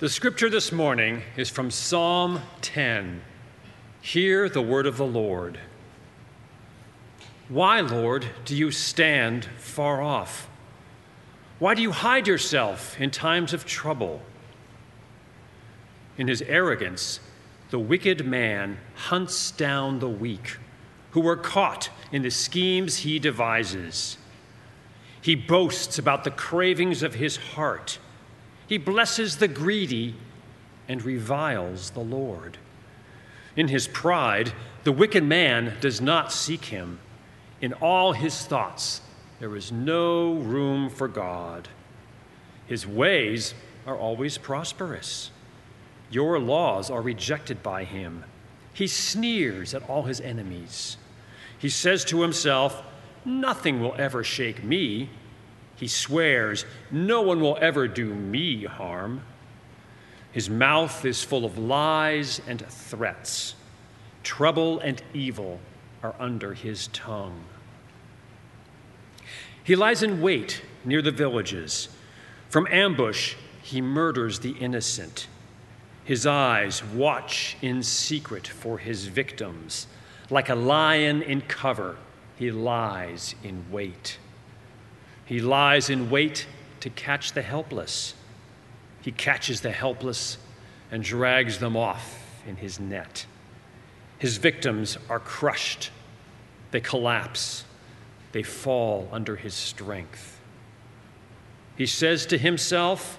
The scripture this morning is from Psalm 10. Hear the word of the Lord. Why, Lord, do you stand far off? Why do you hide yourself in times of trouble? In his arrogance, the wicked man hunts down the weak who are caught in the schemes he devises. He boasts about the cravings of his heart he blesses the greedy and reviles the Lord. In his pride, the wicked man does not seek him. In all his thoughts, there is no room for God. His ways are always prosperous. Your laws are rejected by him. He sneers at all his enemies. He says to himself, Nothing will ever shake me. He swears, No one will ever do me harm. His mouth is full of lies and threats. Trouble and evil are under his tongue. He lies in wait near the villages. From ambush, he murders the innocent. His eyes watch in secret for his victims. Like a lion in cover, he lies in wait. He lies in wait to catch the helpless. He catches the helpless and drags them off in his net. His victims are crushed, they collapse, they fall under his strength. He says to himself,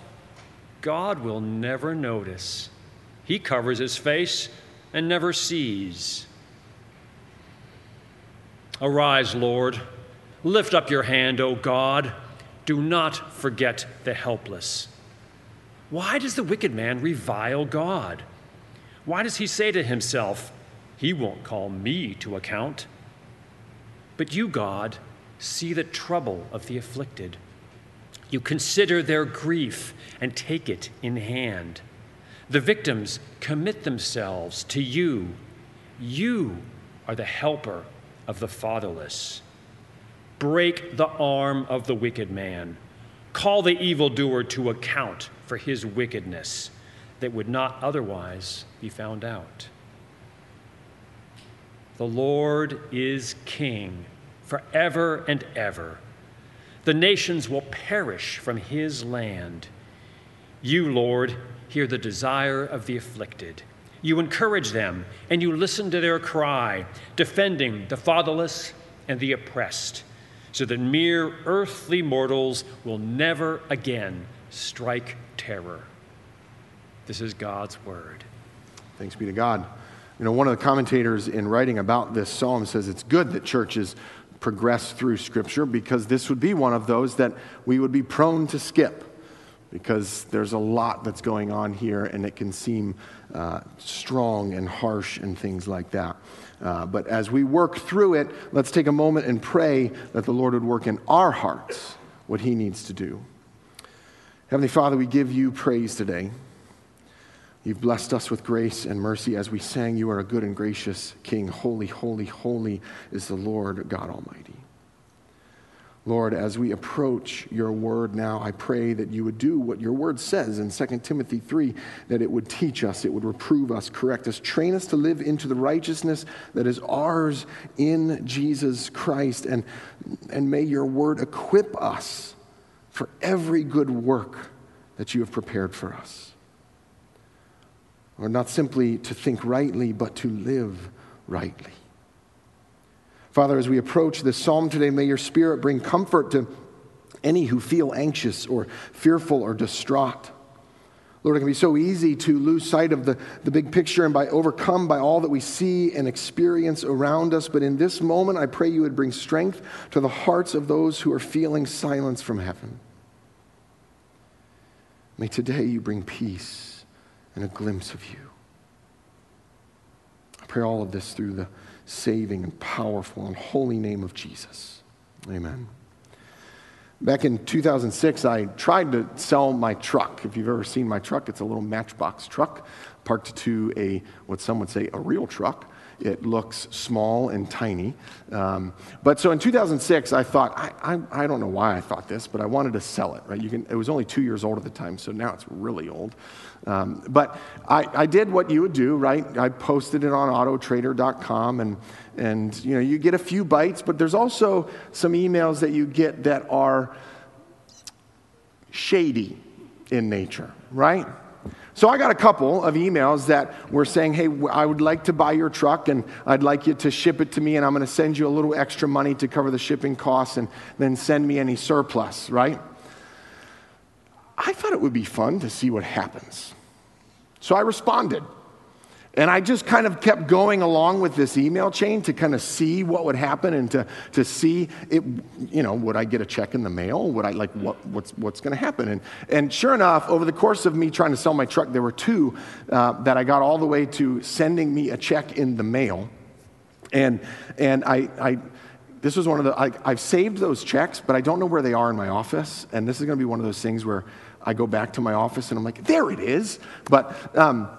God will never notice. He covers his face and never sees. Arise, Lord Lift up your hand, O God. Do not forget the helpless. Why does the wicked man revile God? Why does he say to himself, He won't call me to account? But you, God, see the trouble of the afflicted. You consider their grief and take it in hand. The victims commit themselves to you. You are the helper of the fatherless. Break the arm of the wicked man. Call the evildoer to account for his wickedness that would not otherwise be found out. The Lord is king forever and ever. The nations will perish from his land. You, Lord, hear the desire of the afflicted. You encourage them and you listen to their cry, defending the fatherless and the oppressed so that mere earthly mortals will never again strike terror. This is God's word. Thanks be to God. You know, one of the commentators in writing about this psalm says it's good that churches progress through Scripture because this would be one of those that we would be prone to skip because there's a lot that's going on here and it can seem uh, strong and harsh and things like that. Uh, but as we work through it, let's take a moment and pray that the Lord would work in our hearts what He needs to do. Heavenly Father, we give you praise today. You've blessed us with grace and mercy as we sang, You are a good and gracious King. Holy, holy, holy is the Lord God Almighty. Lord, as we approach your word now, I pray that you would do what your word says in 2 Timothy 3 that it would teach us, it would reprove us, correct us, train us to live into the righteousness that is ours in Jesus Christ. And, and may your word equip us for every good work that you have prepared for us. Or not simply to think rightly, but to live rightly. Father, as we approach this psalm today, may your spirit bring comfort to any who feel anxious or fearful or distraught. Lord, it can be so easy to lose sight of the, the big picture and by overcome by all that we see and experience around us. But in this moment, I pray you would bring strength to the hearts of those who are feeling silence from heaven. May today you bring peace and a glimpse of you. I pray all of this through the saving and powerful and holy name of Jesus. Amen. Back in 2006, I tried to sell my truck. If you've ever seen my truck, it's a little matchbox truck parked to a, what some would say, a real truck it looks small and tiny. Um, but so in 2006, I thought, I, I, I, don't know why I thought this, but I wanted to sell it, right? You can, it was only two years old at the time, so now it's really old. Um, but I, I did what you would do, right? I posted it on autotrader.com and, and you know, you get a few bites, but there's also some emails that you get that are shady in nature, right? So I got a couple of emails that were saying, hey, I would like to buy your truck and I'd like you to ship it to me and I'm going to send you a little extra money to cover the shipping costs and then send me any surplus, right? I thought it would be fun to see what happens. So I responded. And I just kind of kept going along with this email chain to kind of see what would happen and to, to see it, you know, would I get a check in the mail? Would I like what, what's, what's going to happen? And, and sure enough, over the course of me trying to sell my truck, there were two uh, that I got all the way to sending me a check in the mail. And, and I, I, this was one of the, I, I've saved those checks, but I don't know where they are in my office. And this is going to be one of those things where I go back to my office and I'm like, there it is. But, um,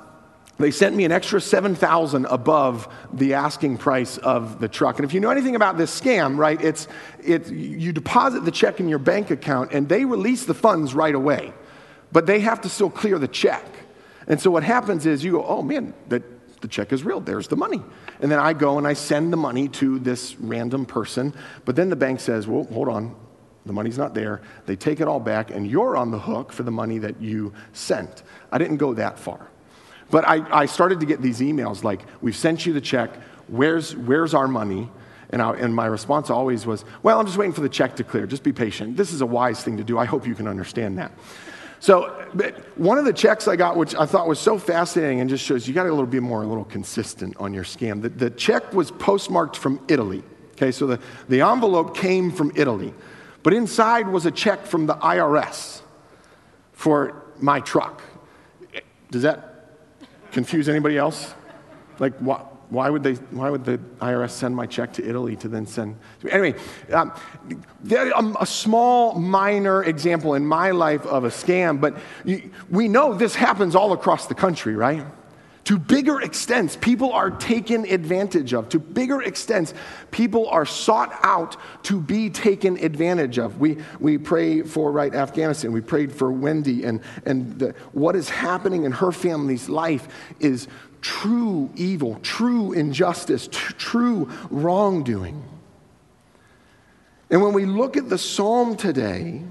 they sent me an extra 7000 above the asking price of the truck. And if you know anything about this scam right it's, it's you deposit the check in your bank account and they release the funds right away but they have to still clear the check. And so what happens is you go oh man the, the check is real. There's the money. And then i go and i send the money to this random person but then the bank says well hold on. The money's not there. They take it all back and you're on the hook for the money that you sent. I didn't go that far but I, I started to get these emails like, we've sent you the check, where's, where's our money? And, I, and my response always was, well, I'm just waiting for the check to clear. Just be patient. This is a wise thing to do. I hope you can understand that. So, one of the checks I got, which I thought was so fascinating and just shows you got to a little bit more, a little consistent on your scam. The, the check was postmarked from Italy. Okay, so the, the envelope came from Italy, but inside was a check from the IRS for my truck. Does that confuse anybody else? Like, why, why, would, they, why would the IRS send my check to Italy to then send? Anyway, um, um, a small, minor example in my life of a scam, but we know this happens all across the country, right? To bigger extents, people are taken advantage of. To bigger extents, people are sought out to be taken advantage of. We, we pray for, right, Afghanistan. We prayed for Wendy, and, and the, what is happening in her family's life is true evil, true injustice, t- true wrongdoing. And when we look at the psalm today,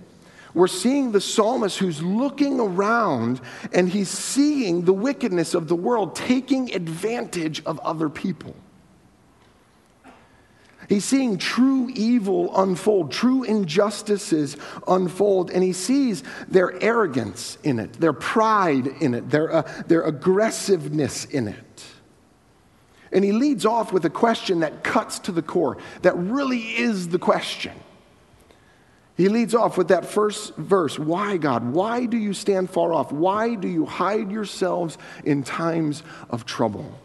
we're seeing the psalmist who's looking around and he's seeing the wickedness of the world taking advantage of other people. He's seeing true evil unfold, true injustices unfold, and he sees their arrogance in it, their pride in it, their, uh, their aggressiveness in it. And he leads off with a question that cuts to the core, that really is the question he leads off with that first verse Why, God? Why do you stand far off? Why do you hide yourselves in times of trouble?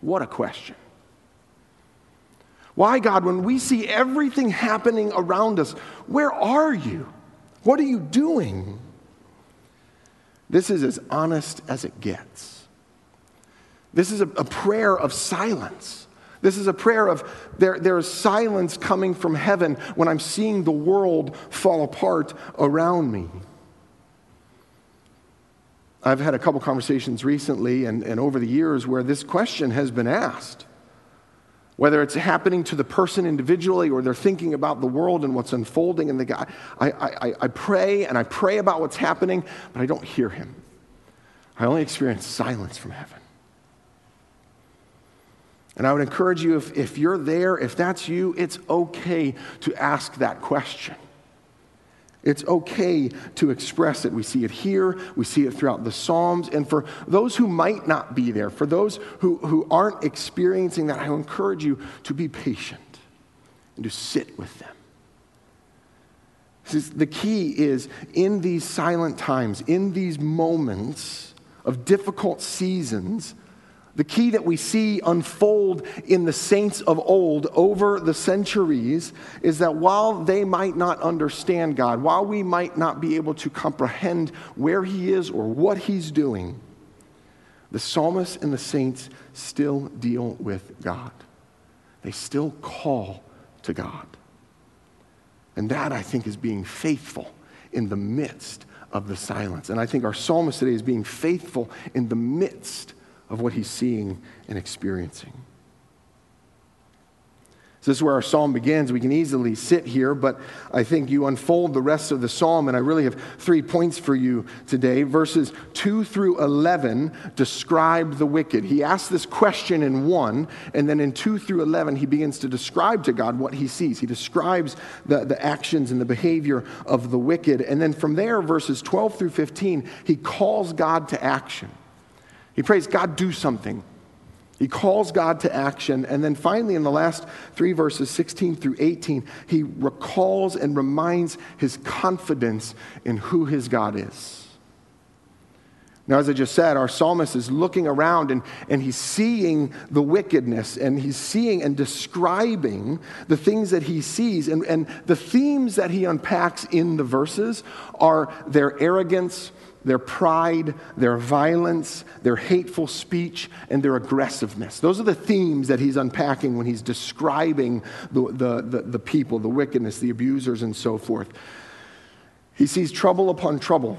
What a question. Why, God, when we see everything happening around us, where are you? What are you doing? This is as honest as it gets. This is a, a prayer of silence. This is a prayer of there, there is silence coming from heaven when I'm seeing the world fall apart around me. I've had a couple conversations recently and, and over the years where this question has been asked. Whether it's happening to the person individually or they're thinking about the world and what's unfolding in the guy. I, I, I pray and I pray about what's happening, but I don't hear him. I only experience silence from heaven. And I would encourage you, if, if you're there, if that's you, it's okay to ask that question. It's okay to express it. We see it here, we see it throughout the Psalms. And for those who might not be there, for those who, who aren't experiencing that, I encourage you to be patient and to sit with them. The key is in these silent times, in these moments of difficult seasons, the key that we see unfold in the saints of old over the centuries is that while they might not understand God, while we might not be able to comprehend where He is or what He's doing, The psalmists and the saints still deal with God. They still call to God. And that, I think, is being faithful in the midst of the silence. And I think our psalmist today is being faithful in the midst of what he's seeing and experiencing. So this is where our psalm begins. We can easily sit here, but I think you unfold the rest of the psalm, and I really have three points for you today. Verses 2 through 11 describe the wicked. He asks this question in 1, and then in 2 through 11, he begins to describe to God what he sees. He describes the, the actions and the behavior of the wicked. And then from there, verses 12 through 15, he calls God to action. He prays, God, do something. He calls God to action. And then finally, in the last three verses, 16 through 18, he recalls and reminds his confidence in who his God is. Now, as I just said, our psalmist is looking around and, and he's seeing the wickedness and he's seeing and describing the things that he sees. And, and the themes that he unpacks in the verses are their arrogance, their pride, their violence, their hateful speech, and their aggressiveness. Those are the themes that he's unpacking when he's describing the, the, the, the, people, the wickedness, the abusers, and so forth. He sees trouble upon trouble.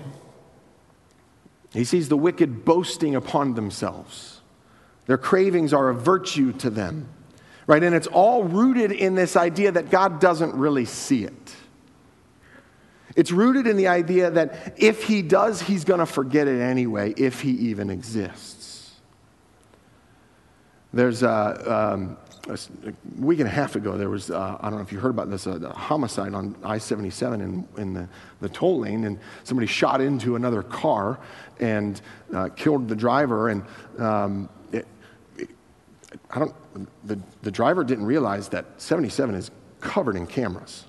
He sees the wicked boasting upon themselves. Their cravings are a virtue to them, right? And it's all rooted in this idea that God doesn't really see it. It's rooted in the idea that if he does, he's going to forget it anyway, if he even exists. There's a, um, a, week and a half ago, there was, uh, I don't know if you heard about this, a, a homicide on I 77 in, in the, the toll lane, and somebody shot into another car and uh, killed the driver. And um, it, it, I don't, the, the driver didn't realize that 77 is covered in cameras.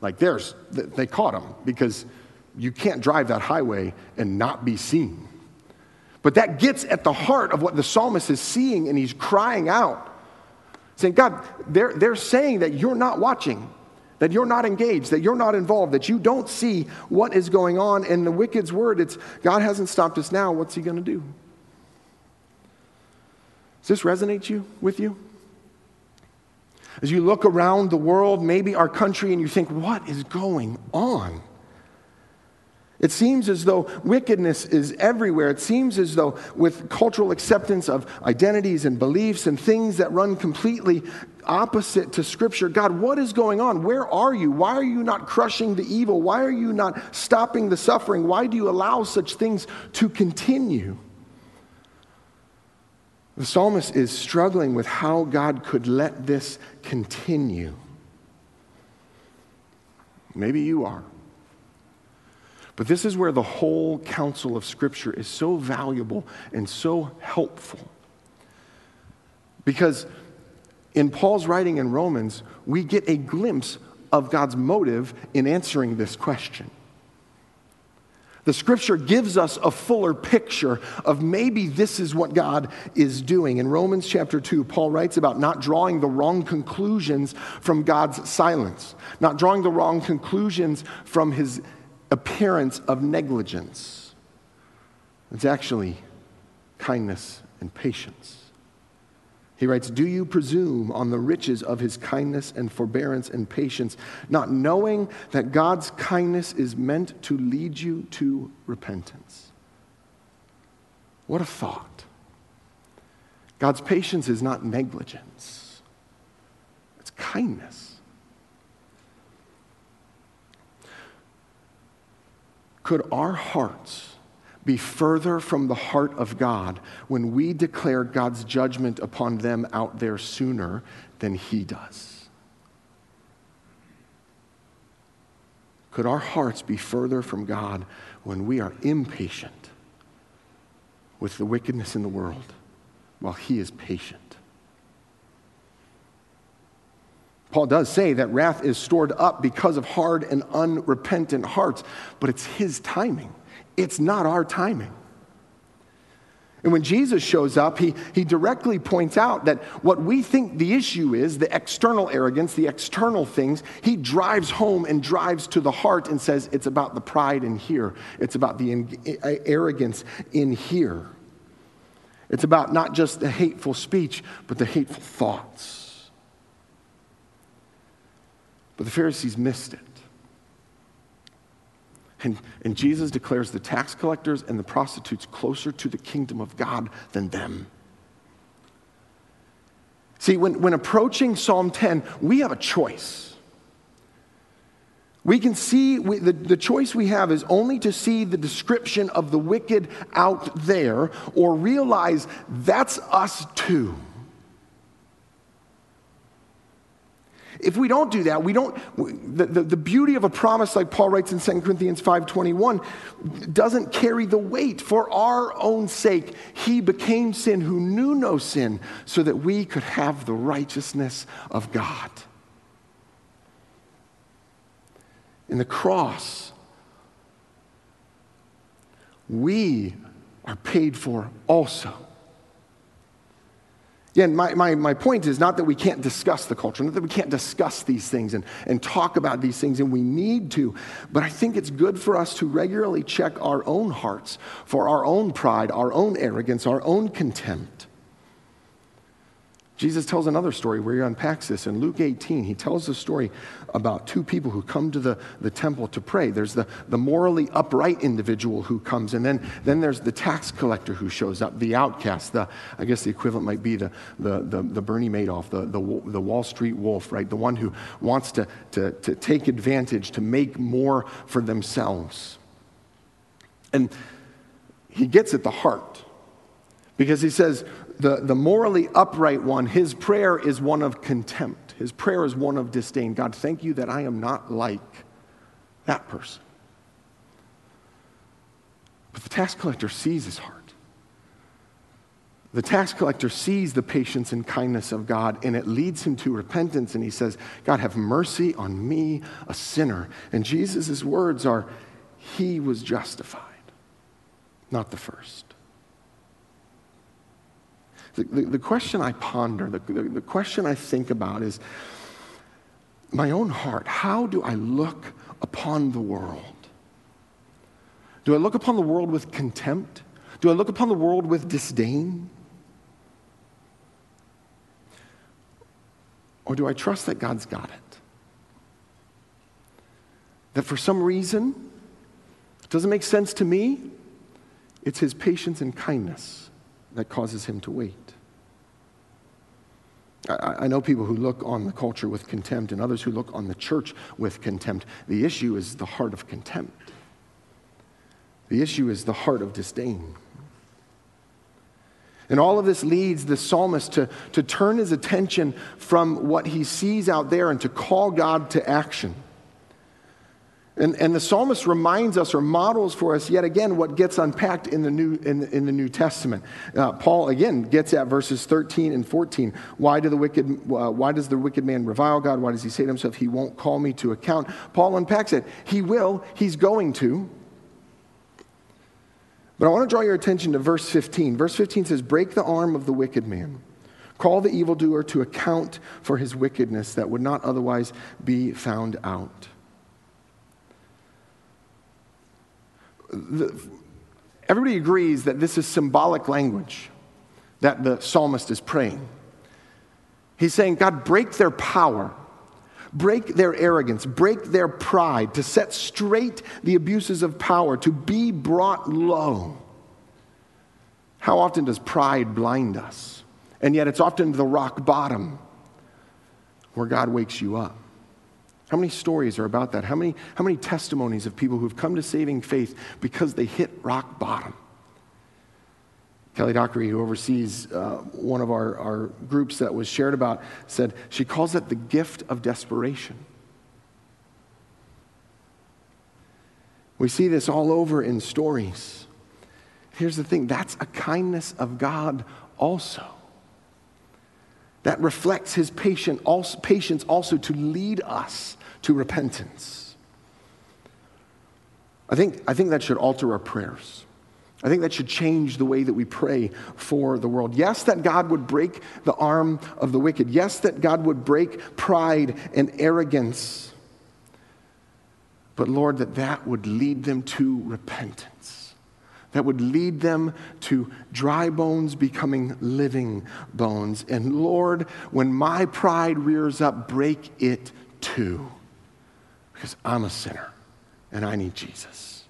Like there's, they caught him because you can't drive that highway and not be seen. But that gets at the heart of what the psalmist is seeing, and he's crying out, saying, God, they're, they're saying that you're not watching, that you're not engaged, that you're not involved, that you don't see what is going on. And the wicked's word, it's God hasn't stopped us now. What's he going to do? Does this resonate you with you? As you look around the world, maybe our country, and you think, what is going on? It seems as though wickedness is everywhere. It seems as though, with cultural acceptance of identities and beliefs and things that run completely opposite to Scripture, God, what is going on? Where are you? Why are you not crushing the evil? Why are you not stopping the suffering? Why do you allow such things to continue? The psalmist is struggling with how God could let this continue. Maybe you are. But this is where the whole counsel of Scripture is so valuable and so helpful. Because in Paul's writing in Romans, we get a glimpse of God's motive in answering this question. The scripture gives us a fuller picture of maybe this is what God is doing. In Romans chapter 2, Paul writes about not drawing the wrong conclusions from God's silence, not drawing the wrong conclusions from his appearance of negligence. It's actually kindness and patience. He writes, Do you presume on the riches of his kindness and forbearance and patience, not knowing that God's kindness is meant to lead you to repentance? What a thought. God's patience is not negligence, it's kindness. Could our hearts be further from the heart of God when we declare God's judgment upon them out there sooner than He does? Could our hearts be further from God when we are impatient with the wickedness in the world while He is patient? Paul does say that wrath is stored up because of hard and unrepentant hearts, but it's His timing. It's not our timing. And when Jesus shows up, he, he directly points out that what we think the issue is, the external arrogance, the external things, he drives home and drives to the heart and says it's about the pride in here, it's about the arrogance in here. It's about not just the hateful speech, but the hateful thoughts. But the Pharisees missed it. And, and Jesus declares the tax collectors and the prostitutes closer to the kingdom of God than them. See, when, when approaching Psalm 10, we have a choice. We can see, we, the, the choice we have is only to see the description of the wicked out there or realize that's us too. If we don't do that, we don't, the, the, the, beauty of a promise like Paul writes in 2 Corinthians 5.21 doesn't carry the weight. For our own sake, he became sin who knew no sin so that we could have the righteousness of God. In the cross, we are paid for also. Again, my, my, my point is not that we can't discuss the culture, not that we can't discuss these things and, and talk about these things, and we need to, but I think it's good for us to regularly check our own hearts for our own pride, our own arrogance, our own contempt. Jesus tells another story where he unpacks this. In Luke 18, he tells the story about two people who come to the, the temple to pray. There's the, the morally upright individual who comes, and then, then there's the tax collector who shows up, the outcast. The, I guess the equivalent might be the, the, the, the Bernie Madoff, the, the, the Wall Street wolf, right? The one who wants to, to, to take advantage, to make more for themselves. And he gets at the heart because he says, the, the morally upright one, his prayer is one of contempt. His prayer is one of disdain. God, thank you that I am not like that person. But the tax collector sees his heart. The tax collector sees the patience and kindness of God, and it leads him to repentance. And he says, God, have mercy on me, a sinner. And Jesus' words are, He was justified, not the first. The, the, the question I ponder, the, the, the question I think about is my own heart. How do I look upon the world? Do I look upon the world with contempt? Do I look upon the world with disdain? Or do I trust that God's got it? That for some reason, it doesn't make sense to me, it's His patience and kindness that causes him to wait. I, I know people who look on the culture with contempt and others who look on the church with contempt. The issue is the heart of contempt, the issue is the heart of disdain. And all of this leads the psalmist to, to turn his attention from what he sees out there and to call God to action. And, and the psalmist reminds us or models for us yet again what gets unpacked in the New, in in the New Testament. Uh, Paul again gets at verses 13 and 14. Why, do the wicked, uh, why does the wicked man revile God? Why does he say to himself, He won't call me to account? Paul unpacks it. He will, he's going to. But I want to draw your attention to verse 15. Verse 15 says, Break the arm of the wicked man. Call the evildoer to account for his wickedness that would not otherwise be found out. The, everybody agrees that this is symbolic language that the psalmist is praying. He's saying, God, break their power, break their arrogance, break their pride, to set straight the abuses of power, to be brought low. How often does pride blind us? And yet it's often the rock bottom where God wakes you up. How many stories are about that? How many, how many testimonies of people who've come to saving faith because they hit rock bottom? Kelly Dockery, who oversees uh, one of our, our groups that was shared about, said she calls it the gift of desperation. We see this all over in stories. Here's the thing that's a kindness of God also that reflects his patient also, patience also to lead us to repentance. I think, I think that should alter our prayers. I think that should change the way that we pray for the world. Yes, that God would break the arm of the wicked. Yes, that God would break pride and arrogance. But Lord, that that would lead them to repentance. that would lead them to dry bones becoming living bones. And Lord, when my pride rears up, break it too, because I'm a sinner and I need Jesus.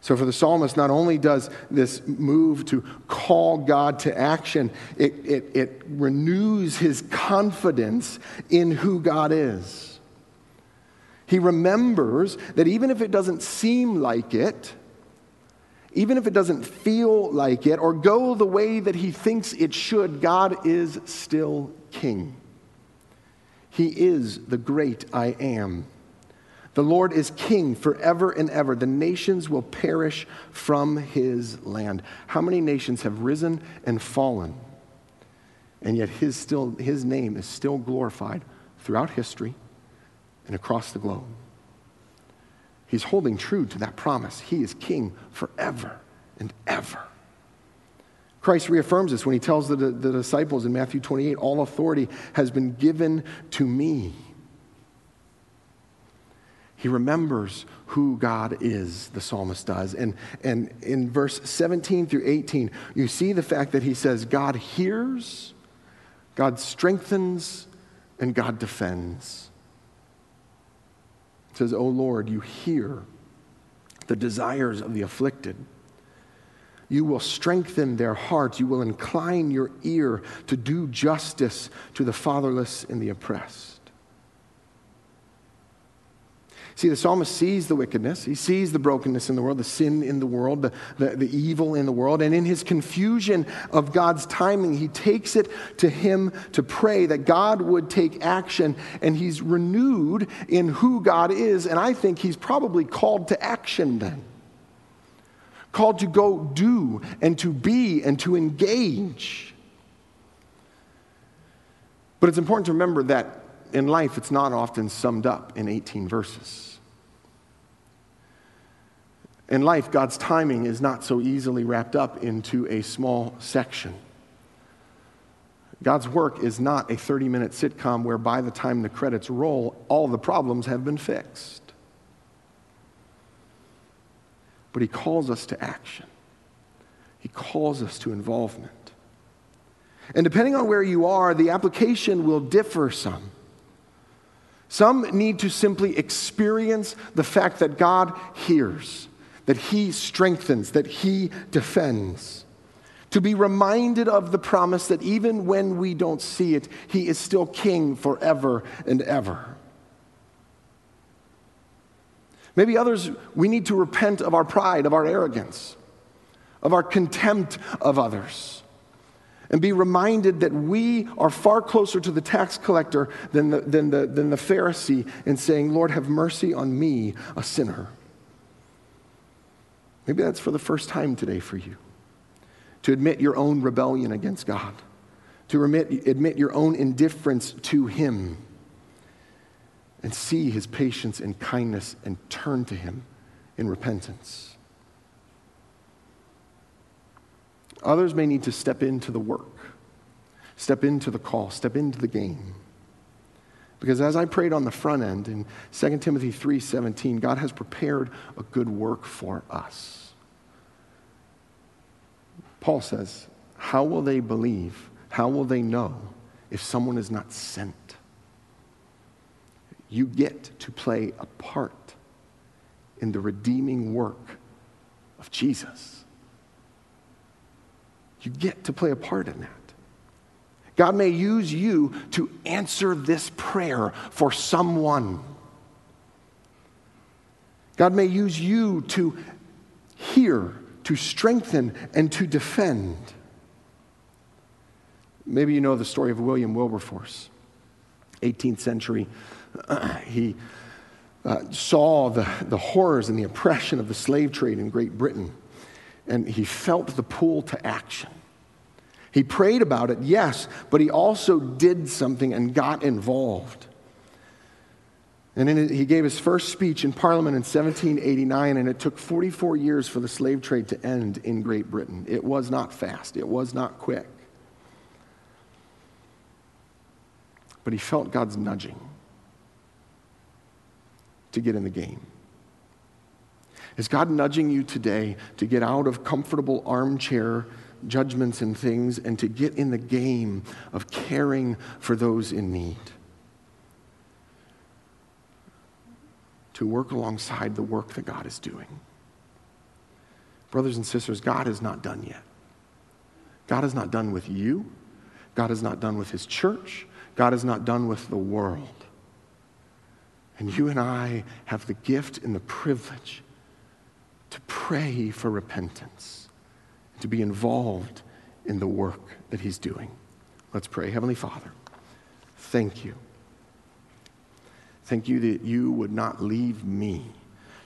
So, for the psalmist, not only does this move to call God to action, it, it, it renews his confidence in who God is. He remembers that even if it doesn't seem like it, even if it doesn't feel like it or go the way that he thinks it should, God is still king. He is the great I am. The Lord is king forever and ever. The nations will perish from his land. How many nations have risen and fallen? And yet his, still, his name is still glorified throughout history and across the globe. He's holding true to that promise. He is king forever and ever. Christ reaffirms this when he tells the, the disciples in Matthew 28 All authority has been given to me. He remembers who God is, the psalmist does. And, and in verse 17 through 18, you see the fact that he says, God hears, God strengthens, and God defends. It says, O Lord, you hear the desires of the afflicted. You will strengthen their hearts. You will incline your ear to do justice to the fatherless and the oppressed. See, the psalmist sees the wickedness, he sees the brokenness in the world, the sin in the world, the, the, the, evil in the world, and in his confusion of God's timing, he takes it to him to pray that God would take action, and he's renewed in who God is, and I think he's probably called to action then. Called to go do and to be and to engage. But it's important to remember that in life, it's not often summed up in 18 verses. In life, God's timing is not so easily wrapped up into a small section. God's work is not a 30 minute sitcom where by the time the credits roll, all the problems have been fixed. But He calls us to action, He calls us to involvement. And depending on where you are, the application will differ some. Some need to simply experience the fact that God hears, that He strengthens, that He defends. To be reminded of the promise that even when we don't see it, He is still King forever and ever. Maybe others, we need to repent of our pride, of our arrogance, of our contempt of others and be reminded that we are far closer to the tax collector than the, than the, than the Pharisee in saying, Lord, have mercy on me, a sinner. Maybe that's for the first time today for you to admit your own rebellion against God, to admit, admit your own indifference to Him, and see His patience and kindness and turn to Him in repentance. Others may need to step into the work, step into the call, step into the game. Because as I prayed on the front end in 2 Timothy 3:17, God has prepared a good work for us. Paul says, "How will they believe? How will they know if someone is not sent?" You get to play a part in the redeeming work of Jesus. You get to play a part in that. God may use you to answer this prayer for someone. God may use you to hear, to strengthen, and to defend. Maybe you know the story of William Wilberforce, 18th century. Uh, he uh, saw the, the horrors and the oppression of the slave trade in Great Britain and he felt the pull to action. He prayed about it, yes, but he also did something and got involved. And it, he gave his first speech in Parliament in 1789, and it took 44 years for the slave trade to end in Great Britain. It was not fast, it was not quick. But he felt God's nudging to get in the game. Is God nudging you today to get out of comfortable armchair judgments and things and to get in the game of caring for those in need? To work alongside the work that God is doing. Brothers and sisters, God is not done yet. God is not done with you. God is not done with his church. God is not done with the world. And you and I have the gift and the privilege to pray for repentance, to be involved in the work that He's doing. Let's pray. Heavenly Father, thank you. Thank you that you would not leave me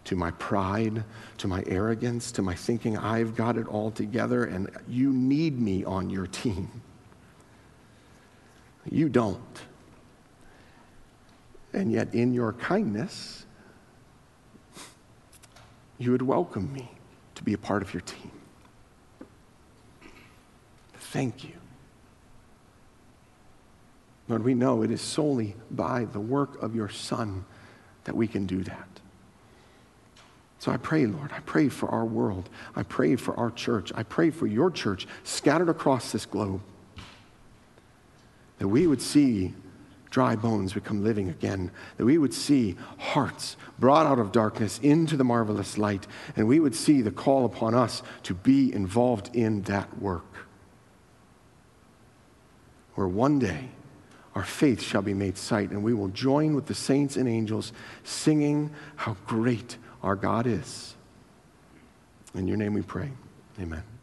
to my pride, to my arrogance, to my thinking I've got it all together and you need me on your team. You don't. And yet, in your kindness, you would welcome me to be a part of your team. Thank you. Lord, we know it is solely by the work of your Son that we can do that. So I pray, Lord, I pray for our world. I pray for our church. I pray for your church scattered across this globe. That we would see dry bones become living again, that we would see hearts brought out of darkness into the marvelous light, and we would see the call upon us to be involved in that work. Where one day our faith shall be made sight, and we will join with the saints and angels singing how great our God is. In your name we pray. Amen.